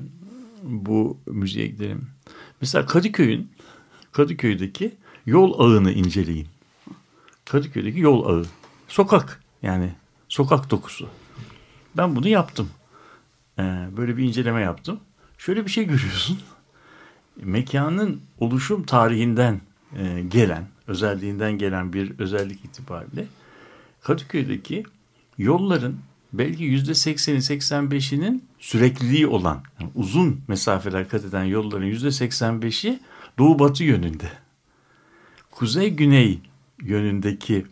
bu müziğe gidelim. Mesela Kadıköy'ün Kadıköy'deki yol ağını inceleyin. Kadıköy'deki yol ağı. Sokak yani sokak dokusu. Ben bunu yaptım. Ee, böyle bir inceleme yaptım. Şöyle bir şey görüyorsun. mekanın oluşum tarihinden e, gelen, özelliğinden gelen bir özellik itibariyle Kadıköy'deki yolların belki yüzde sekseni, seksen beşinin sürekliliği olan, yani uzun mesafeler kat eden yolların yüzde seksen beşi doğu batı yönünde. Kuzey güney yönündeki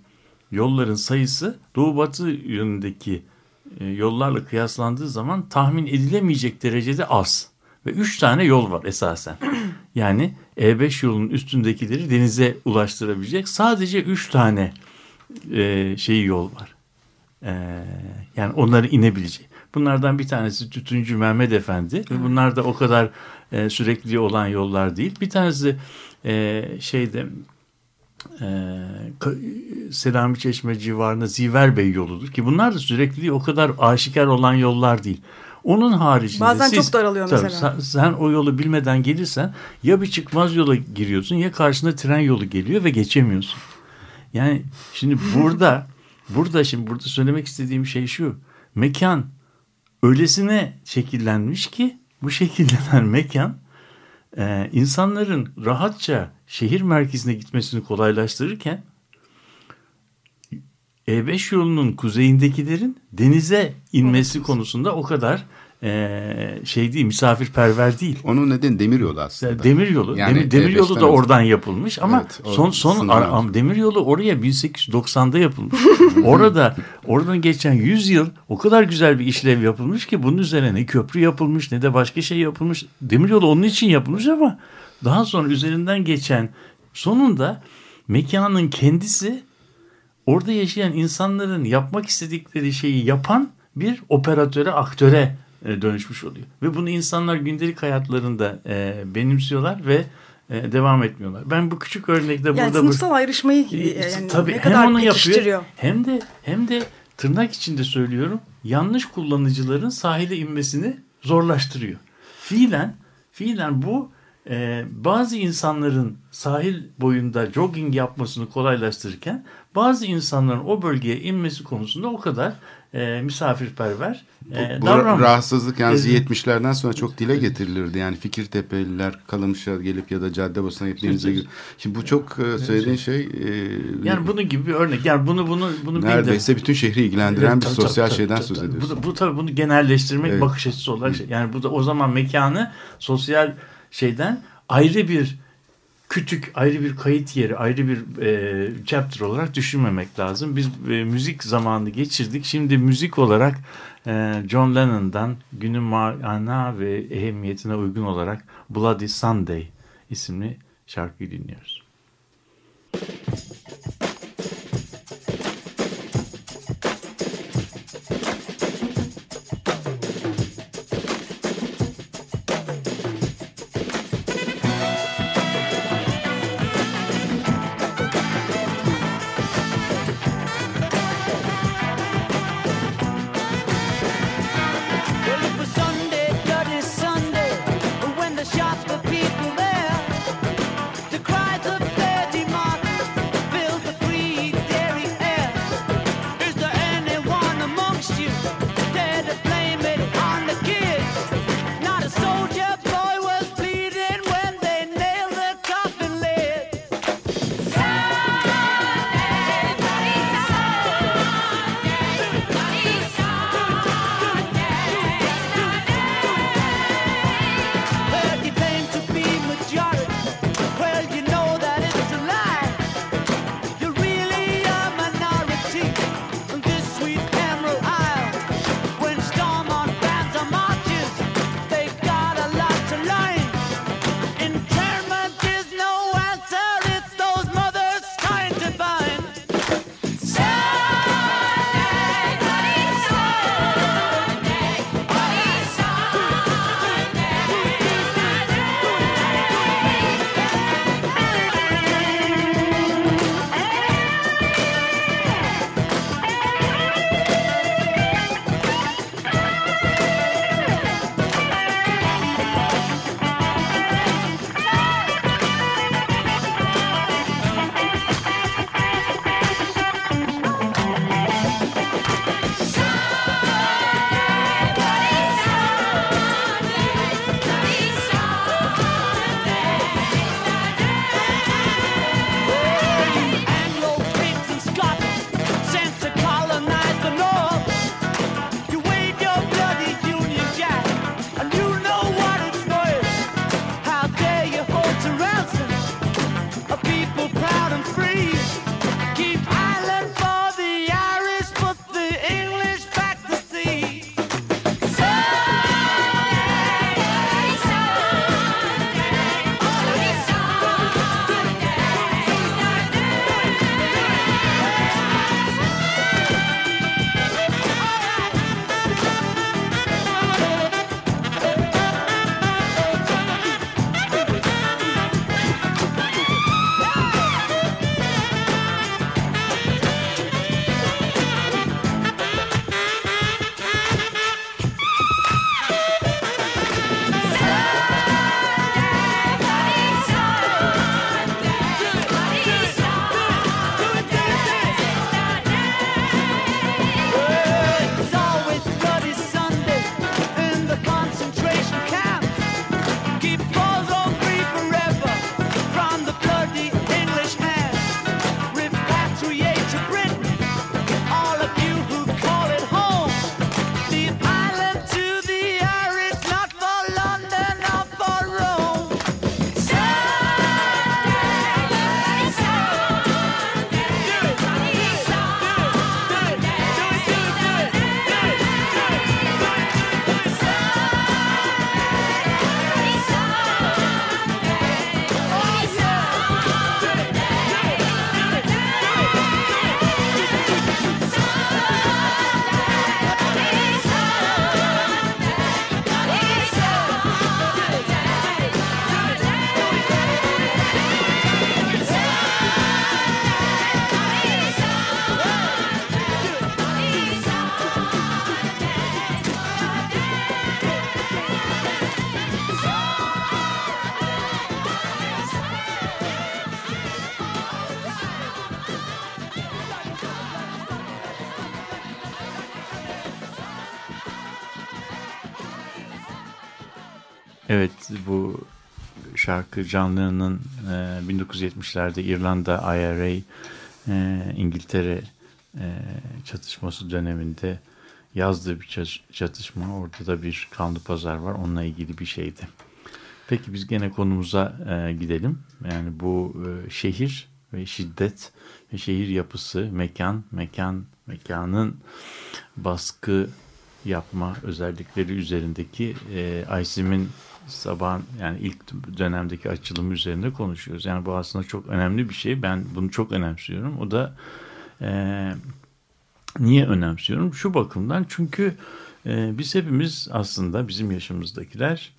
yolların sayısı doğu batı yönündeki e, yollarla kıyaslandığı zaman tahmin edilemeyecek derecede az. Ve üç tane yol var esasen. Yani E5 yolunun üstündekileri denize ulaştırabilecek sadece üç tane e, şeyi yol var. E, yani onları inebilecek. Bunlardan bir tanesi Tütüncü Mehmet Efendi. Ve bunlar da o kadar e, sürekli olan yollar değil. Bir tanesi e, şeyde e, Selami Çeşme civarında Ziver Bey yoludur ki bunlar da sürekli o kadar aşikar olan yollar değil. Onun haricinde Bazen siz, çok daralıyor tabii, mesela. Sen, sen o yolu bilmeden gelirsen ya bir çıkmaz yola giriyorsun ya karşına tren yolu geliyor ve geçemiyorsun. Yani şimdi burada burada şimdi burada söylemek istediğim şey şu. Mekan öylesine şekillenmiş ki bu şekillenen mekan e, insanların rahatça şehir merkezine gitmesini kolaylaştırırken E5 yolunun kuzeyindekilerin denize inmesi konusunda o kadar e, şey değil misafirperver değil. Onun nedeni demiryolu aslında. Demiryolu. Yani Demir, demiryolu E5'ten da önce. oradan yapılmış ama Evet, o son son ar- am- demiryolu oraya 1890'da yapılmış. Orada oradan geçen 100 yıl o kadar güzel bir işlev yapılmış ki bunun üzerine ne köprü yapılmış ne de başka şey yapılmış. Demiryolu onun için yapılmış ama daha sonra üzerinden geçen sonunda mekanın kendisi orada yaşayan insanların yapmak istedikleri şeyi yapan bir operatöre, aktöre e, dönüşmüş oluyor. Ve bunu insanlar gündelik hayatlarında e, benimsiyorlar ve e, devam etmiyorlar. Ben bu küçük örnekte Yani burada... sınıfsal ayrışmayı E, e, yani tabii ne hem kadar onu pekiştiriyor. yapıyor hem de hem de tırnak içinde söylüyorum yanlış kullanıcıların sahile inmesini zorlaştırıyor. Fiilen fiilen bu e, bazı insanların sahil boyunda jogging yapmasını kolaylaştırırken bazı insanların o bölgeye inmesi konusunda o kadar e, misafirperver e, Bu davranmıyor. rahatsızlık yalnız Evet. 70'lerden sonra çok dile getirilirdi. Yani Fikirtepeliler Kalamış'a gelip ya da Caddebostan'a gelip denize girip. Şimdi bu çok e, söylediğin şey e, Yani bunun gibi bir örnek. Yani bunu bunu bunu neredeyse bütün şehri ilgilendiren Evet, bir tabii, sosyal tabii, şeyden tabii, söz ediyorsun. Bu, bu tabii bunu genelleştirmek Evet. bakış açısı olarak şey. Yani bu da o zaman mekanı sosyal şeyden ayrı bir kütük, ayrı bir kayıt yeri, ayrı bir e, chapter olarak düşünmemek lazım. Biz e, müzik zamanını geçirdik. Şimdi müzik olarak e, John Lennon'dan günün mana ve ehemmiyetine uygun olarak Bloody Sunday isimli şarkıyı dinliyoruz. Evet bu şarkı canlının e, 1970'lerde İrlanda IRA e, İngiltere e, çatışması döneminde yazdığı bir çat- çatışma. Orada da bir kanlı pazar var. Onunla ilgili bir şeydi. Peki biz gene konumuza e, gidelim. Yani bu e, şehir ve şiddet ve şehir yapısı, mekan, mekan, mekanın baskı yapma özellikleri üzerindeki e, Aysim'in sabah yani ilk dönemdeki açılımı üzerinde konuşuyoruz. Yani bu aslında çok önemli bir şey. Ben bunu çok önemsiyorum. O da e, niye önemsiyorum? Şu bakımdan çünkü e, biz hepimiz aslında bizim yaşımızdakiler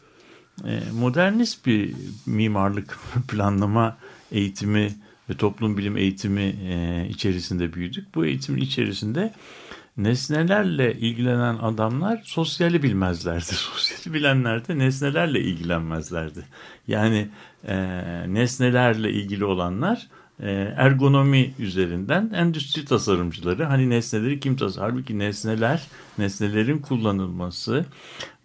e, modernist bir mimarlık planlama eğitimi ve toplum bilim eğitimi e, içerisinde büyüdük. Bu eğitimin içerisinde nesnelerle ilgilenen adamlar sosyali bilmezlerdi. Sosyali bilenler de nesnelerle ilgilenmezlerdi. Yani e, nesnelerle ilgili olanlar e, ergonomi üzerinden endüstri tasarımcıları hani nesneleri kim tasar? Halbuki nesneler, nesnelerin kullanılması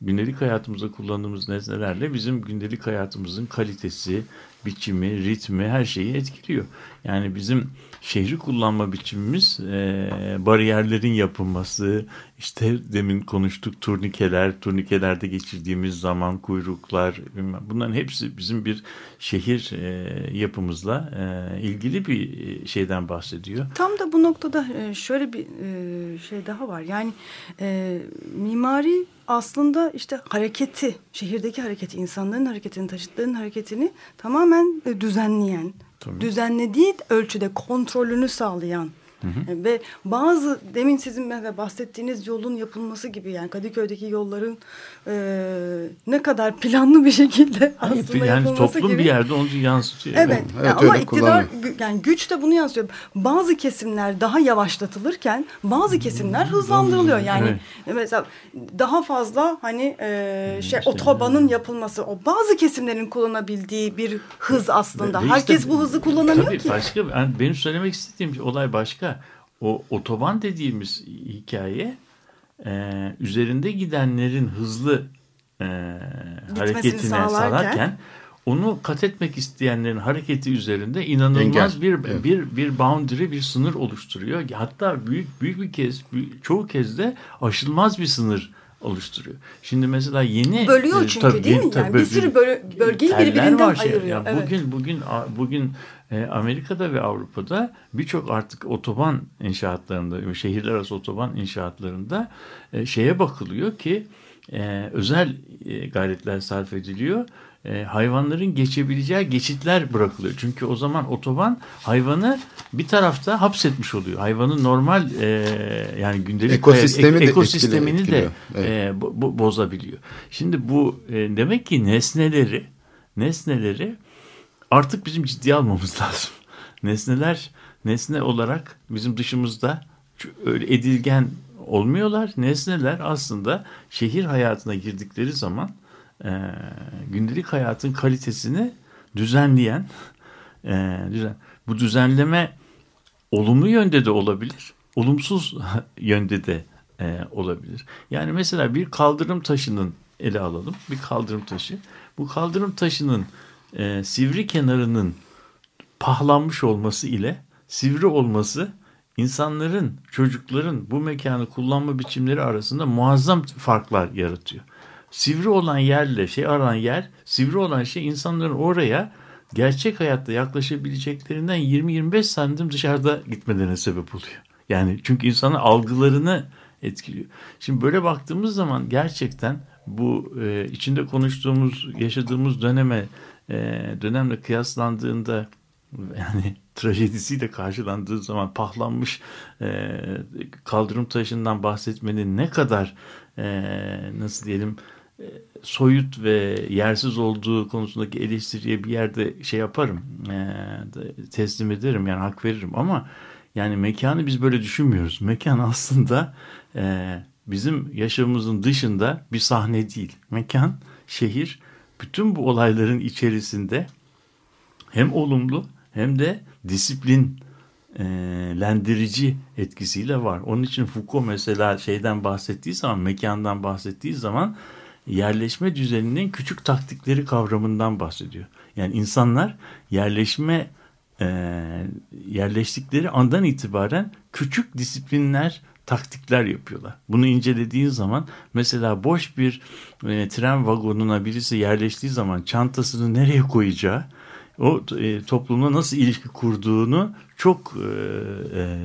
gündelik hayatımızda kullandığımız nesnelerle bizim gündelik hayatımızın kalitesi, biçimi, ritmi her şeyi etkiliyor. Yani bizim şehri kullanma biçimimiz e, bariyerlerin yapılması, işte demin konuştuk turnikeler, turnikelerde geçirdiğimiz zaman kuyruklar, bunların hepsi bizim bir şehir e, yapımızla e, ilgili bir şeyden bahsediyor. Tam da bu noktada e, şöyle bir e, şey daha var. Yani e, mimari aslında işte hareketi, şehirdeki hareketi, insanların hareketini, taşıtların hareketini tamamen e, düzenleyen, Tabii. düzenlediği ölçüde kontrolünü sağlayan E, ve bazı demin sizin mesela bahsettiğiniz yolun yapılması gibi yani Kadıköy'deki yolların e, ne kadar planlı bir şekilde aslında yani yapılması toplum gibi. bir yerde onu yansıtıyor. Evet, Evet, yani ama iktidar kullanıyor. yani güç de bunu yansıtıyor. Bazı kesimler daha yavaşlatılırken bazı kesimler hızlandırılıyor. Yani mesela daha fazla hani e, şey işte, otobanın yapılması o bazı kesimlerin kullanabildiği bir hız aslında. Ve işte- Herkes bu hızı kullanamıyor Tabii ki. başka yani benim söylemek istediğim olay başka. O otoban dediğimiz hikaye e, üzerinde gidenlerin hızlı e, hareketine sağlarken- sağlarken onu kat etmek isteyenlerin hareketi üzerinde inanılmaz Engel. bir Evet. bir bir boundary bir sınır oluşturuyor. Hatta büyük büyük bir kez büyük- çoğu kez de aşılmaz bir sınır oluşturuyor. Şimdi mesela yeni Bölüyor e, çünkü tabii, değil mi? tabii, Yani bir sürü bölü- bölgeyi birbirinden var şey. ayırıyor. Ya Evet. bugün bugün bugün e, Amerika'da ve Avrupa'da birçok artık otoban inşaatlarında, şehirler arası otoban inşaatlarında e, şeye bakılıyor ki e, özel e, gayretler sarf ediliyor. E, hayvanların geçebileceği geçitler bırakılıyor. Çünkü o zaman otoban hayvanı bir tarafta hapsetmiş oluyor. Hayvanın normal e, yani gündelik Ekosistemi hayat- de ekosistemini de etkiliyor. Evet. e, bo- bo- bozabiliyor. Şimdi bu e, demek ki nesneleri nesneleri artık bizim ciddiye almamız lazım. Nesneler nesne olarak bizim dışımızda öyle edilgen olmuyorlar. Nesneler aslında şehir hayatına girdikleri zaman e, gündelik hayatın kalitesini düzenleyen e, düzen. Bu düzenleme olumlu yönde de olabilir, olumsuz yönde de e, olabilir. Yani mesela bir kaldırım taşının ele alalım. Bir kaldırım taşı. Bu kaldırım taşının e, sivri kenarının pahlanmış olması ile sivri olması insanların, çocukların bu mekanı kullanma biçimleri arasında muazzam farklar yaratıyor. Sivri olan yerle şey aran yer, sivri olan şey insanların oraya gerçek hayatta yaklaşabileceklerinden 20-25 santim dışarıda gitmelerine sebep oluyor. Yani çünkü insanın algılarını etkiliyor. Şimdi böyle baktığımız zaman gerçekten bu e, içinde konuştuğumuz, yaşadığımız döneme e, dönemle kıyaslandığında yani trajedisiyle karşılandığı zaman pahlanmış e, kaldırım taşından bahsetmenin ne kadar e, nasıl diyelim e, soyut ve yersiz olduğu konusundaki eleştiriye bir yerde şey yaparım e, teslim ederim yani hak veririm ama yani mekanı biz böyle düşünmüyoruz. Mekan aslında e, bizim yaşamımızın dışında bir sahne değil. Mekan, şehir bütün bu olayların içerisinde hem olumlu hem de disiplin e, lendirici etkisiyle var. Onun için Foucault mesela şeyden bahsettiği zaman, mekandan bahsettiği zaman yerleşme düzeninin küçük taktikleri kavramından bahsediyor. Yani insanlar yerleşme e, yerleştikleri andan itibaren küçük disiplinler, taktikler yapıyorlar. Bunu incelediğin zaman mesela boş bir e, tren vagonuna birisi yerleştiği zaman çantasını nereye koyacağı, o e, toplumla nasıl ilişki kurduğunu çok e, e,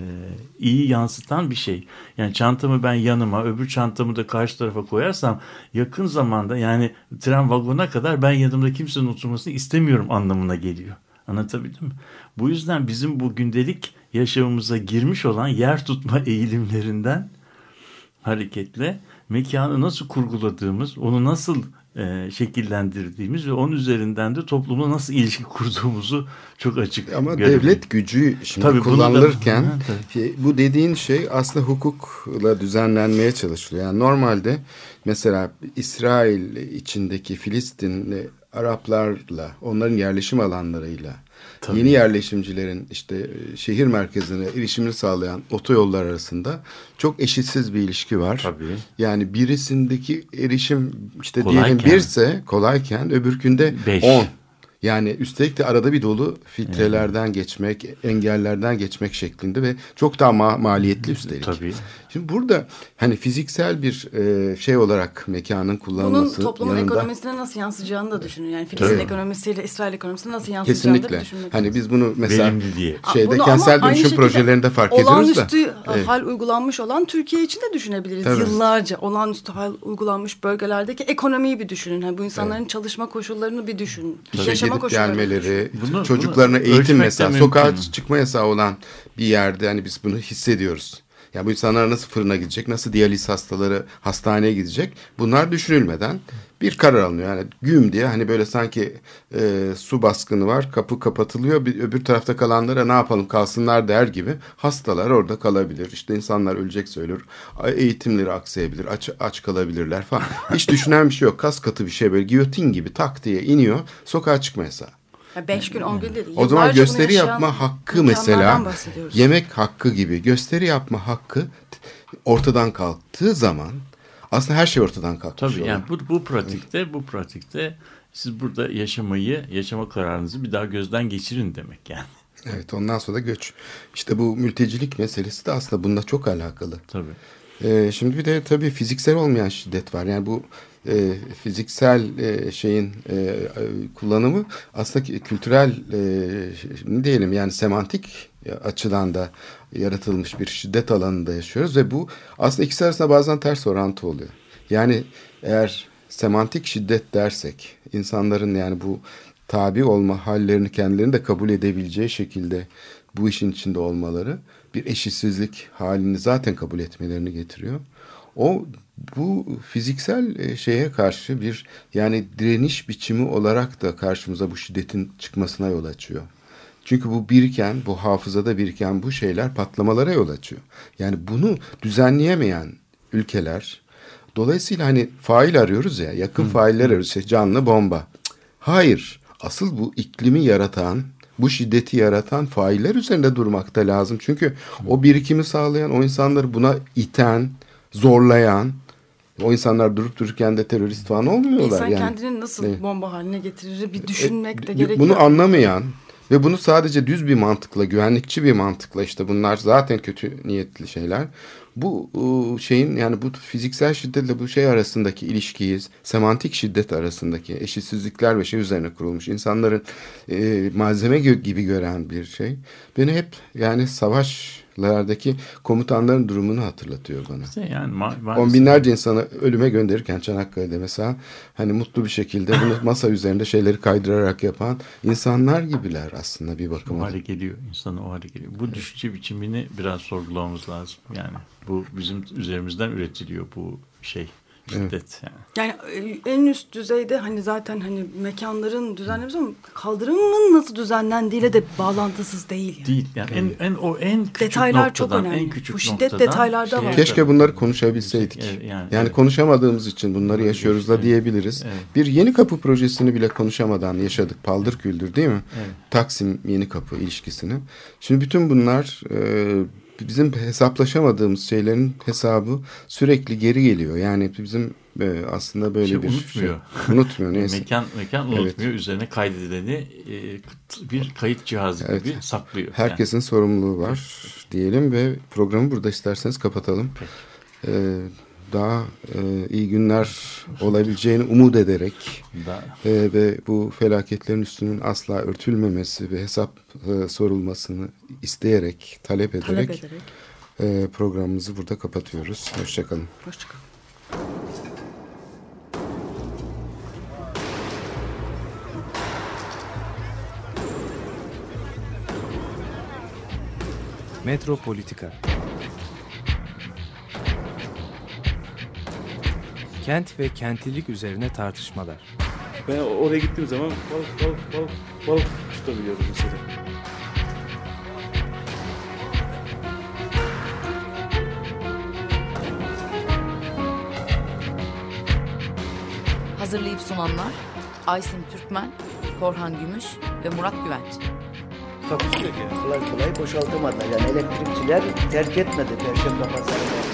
iyi yansıtan bir şey. Yani çantamı ben yanıma, öbür çantamı da karşı tarafa koyarsam yakın zamanda yani tren vagona kadar ben yanımda kimsenin oturmasını istemiyorum anlamına geliyor. Anlatabildim mi? Bu yüzden bizim bu gündelik yaşamımıza girmiş olan yer tutma eğilimlerinden hareketle mekanı nasıl kurguladığımız, onu nasıl e, şekillendirdiğimiz ve onun üzerinden de toplumla nasıl ilişki kurduğumuzu çok açık Ama görebiliyoruz. devlet gücü şimdi Tabii bunu da- kullanılırken Ha, tabii. şey, bu dediğin şey aslında hukukla düzenlenmeye çalışılıyor. Yani normalde mesela İsrail içindeki Filistinli Araplarla onların yerleşim alanlarıyla Tabii. yeni yerleşimcilerin işte e, şehir merkezine erişimini sağlayan otoyollar arasında çok eşitsiz bir ilişki var. Tabii. Yani birisindeki erişim işte Kolayken. diyelim birse kolayken öbürkünde Beş. 10. Yani üstelik de arada bir dolu filtrelerden geçmek, engellerden geçmek şeklinde ve çok daha ma- maliyetli üstelik. Tabii. Şimdi burada hani fiziksel bir e, şey olarak mekanın Bunun kullanılması toplumun yanında ekonomisine nasıl yansıyacağını da düşünün. Yani Filistin Tabii. ekonomisiyle İsrail ekonomisine nasıl yansıyacağını da kesinlikle. bir düşünmek Hani biz bunu mesela Verimli diye. şeyde Bunu kentsel dönüşüm projelerinde fark ediyoruz da. Olağanüstü Evet. hal uygulanmış olan Türkiye için de düşünebiliriz. Evet. Yıllarca olağanüstü hal uygulanmış bölgelerdeki ekonomiyi bir düşünün. Yani bu insanların çalışma koşullarını bir düşünün. İşe Yaşama gidip koşullarını gelmeleri, Bunu- çocuklarına bunu eğitim mesela, sokağa çıkma yasağı olan bir yerde hani biz bunu hissediyoruz. Ya bu insanlar nasıl fırına gidecek, nasıl diyaliz hastaları hastaneye gidecek bunlar düşünülmeden bir karar alınıyor. Yani güm diye hani böyle sanki e, su baskını var, kapı kapatılıyor, bir, öbür tarafta kalanlara ne yapalım kalsınlar der gibi hastalar orada kalabilir. İşte insanlar ölecek söylüyor, eğitimleri aksayabilir, aç, aç kalabilirler falan. Hiç düşünen bir şey yok, kas katı bir şey böyle giyotin gibi tak diye iniyor, sokağa çıkma yasağı. Ya beş gün on gün değil. O zaman gösteri yapma hakkı mesela yemek hakkı gibi gösteri yapma hakkı ortadan kalktığı zaman aslında her şey ortadan kalkmış Tabii oluyor. yani bu, bu pratikte bu pratikte siz burada yaşamayı, yaşama kararınızı bir daha gözden geçirin demek yani. Evet ondan sonra da göç. İşte bu mültecilik meselesi de aslında bununla çok alakalı. Tabii. Ee, şimdi bir de tabii fiziksel olmayan şiddet var. Yani bu e, fiziksel e, şeyin e, e, kullanımı aslında kültürel e, ne diyelim yani semantik açıdan da yaratılmış bir şiddet alanında yaşıyoruz ve bu aslında ikisi arasında bazen ters orantı oluyor. Yani eğer semantik şiddet dersek insanların yani bu tabi olma hallerini kendilerini de kabul edebileceği şekilde bu işin içinde olmaları bir eşitsizlik halini zaten kabul etmelerini getiriyor. O bu fiziksel e, şeye karşı bir yani direniş biçimi olarak da karşımıza bu şiddetin çıkmasına yol açıyor. Çünkü bu biriken, bu hafızada biriken bu şeyler patlamalara yol açıyor. Yani bunu düzenleyemeyen ülkeler, dolayısıyla hani fail arıyoruz ya, yakın failler arıyoruz, işte canlı bomba. Hayır, asıl bu iklimi yaratan, bu şiddeti yaratan failler üzerinde durmakta lazım. Çünkü o birikimi sağlayan, o insanları buna iten, zorlayan, o insanlar durup dururken de terörist falan olmuyorlar. İnsan yani. kendini nasıl Evet. bomba haline getirir bir düşünmek de E, gerekiyor. Bunu anlamayan ve bunu sadece düz bir mantıkla, güvenlikçi bir mantıkla işte bunlar zaten kötü niyetli şeyler. Bu şeyin yani bu fiziksel şiddetle bu şey arasındaki ilişkiyi, semantik şiddet arasındaki eşitsizlikler ve şey üzerine kurulmuş insanların e, malzeme gibi gören bir şey. Beni hep yani savaşlardaki komutanların durumunu hatırlatıyor bana. İşte yani ma- On binlerce insanı ölüme gönderirken Çanakkale'de mesela hani mutlu bir şekilde bunu masa üzerinde şeyleri kaydırarak yapan insanlar gibiler aslında bir o bakıma. hale geliyor. İnsan o hale geliyor. Bu düşünce biçimini biraz sorgulamamız lazım. Yani bu bizim üzerimizden üretiliyor bu şey şiddet yani. Yani e, en üst düzeyde hani zaten hani mekanların düzenlemesi ama kaldırımın nasıl düzenlendiğiyle de bağlantısız değil. Yani. Değil yani en, en o en küçük Detaylar çok noktadan, önemli. En küçük Bu şiddet noktadan detaylarda var. Keşke bunları konuşabilseydik. Evet, yani, Yani, evet. konuşamadığımız için bunları yaşıyoruz da Evet. diyebiliriz. Evet. Bir yeni kapı projesini bile konuşamadan yaşadık. Paldır küldür değil mi? Evet. Taksim yeni kapı ilişkisini. Şimdi bütün bunlar e, bizim hesaplaşamadığımız şeylerin hesabı sürekli geri geliyor. Yani bizim e, aslında böyle Şey, bir unutmuyor. Şey, unutmuyor neyse. Mekan mekan Evet. unutmuyor. Üzerine kaydedileni e, bir kayıt cihazı Evet. gibi saklıyor. Herkesin sorumluluğu var diyelim ve programı burada isterseniz kapatalım. Ee, daha e, iyi günler olabileceğini umut ederek e, ve bu felaketlerin üstünün asla örtülmemesi ve hesap e, sorulmasını isteyerek, talep ederek, Talep ederek. e, programımızı burada kapatıyoruz. Hoşçakalın. Hoşçakalın. Metropolitika Kent ve kentlilik üzerine tartışmalar. Ben oraya gittiğim zaman balık balık balık balık tutabiliyordum mesela. Hazırlayıp sunanlar Aysin Türkmen, Korhan Gümüş ve Murat Güvenç. Takusuyor ki. Kolay kolay boşaltamadılar. Yani elektrikçiler terk etmedi Perşembe Pazarı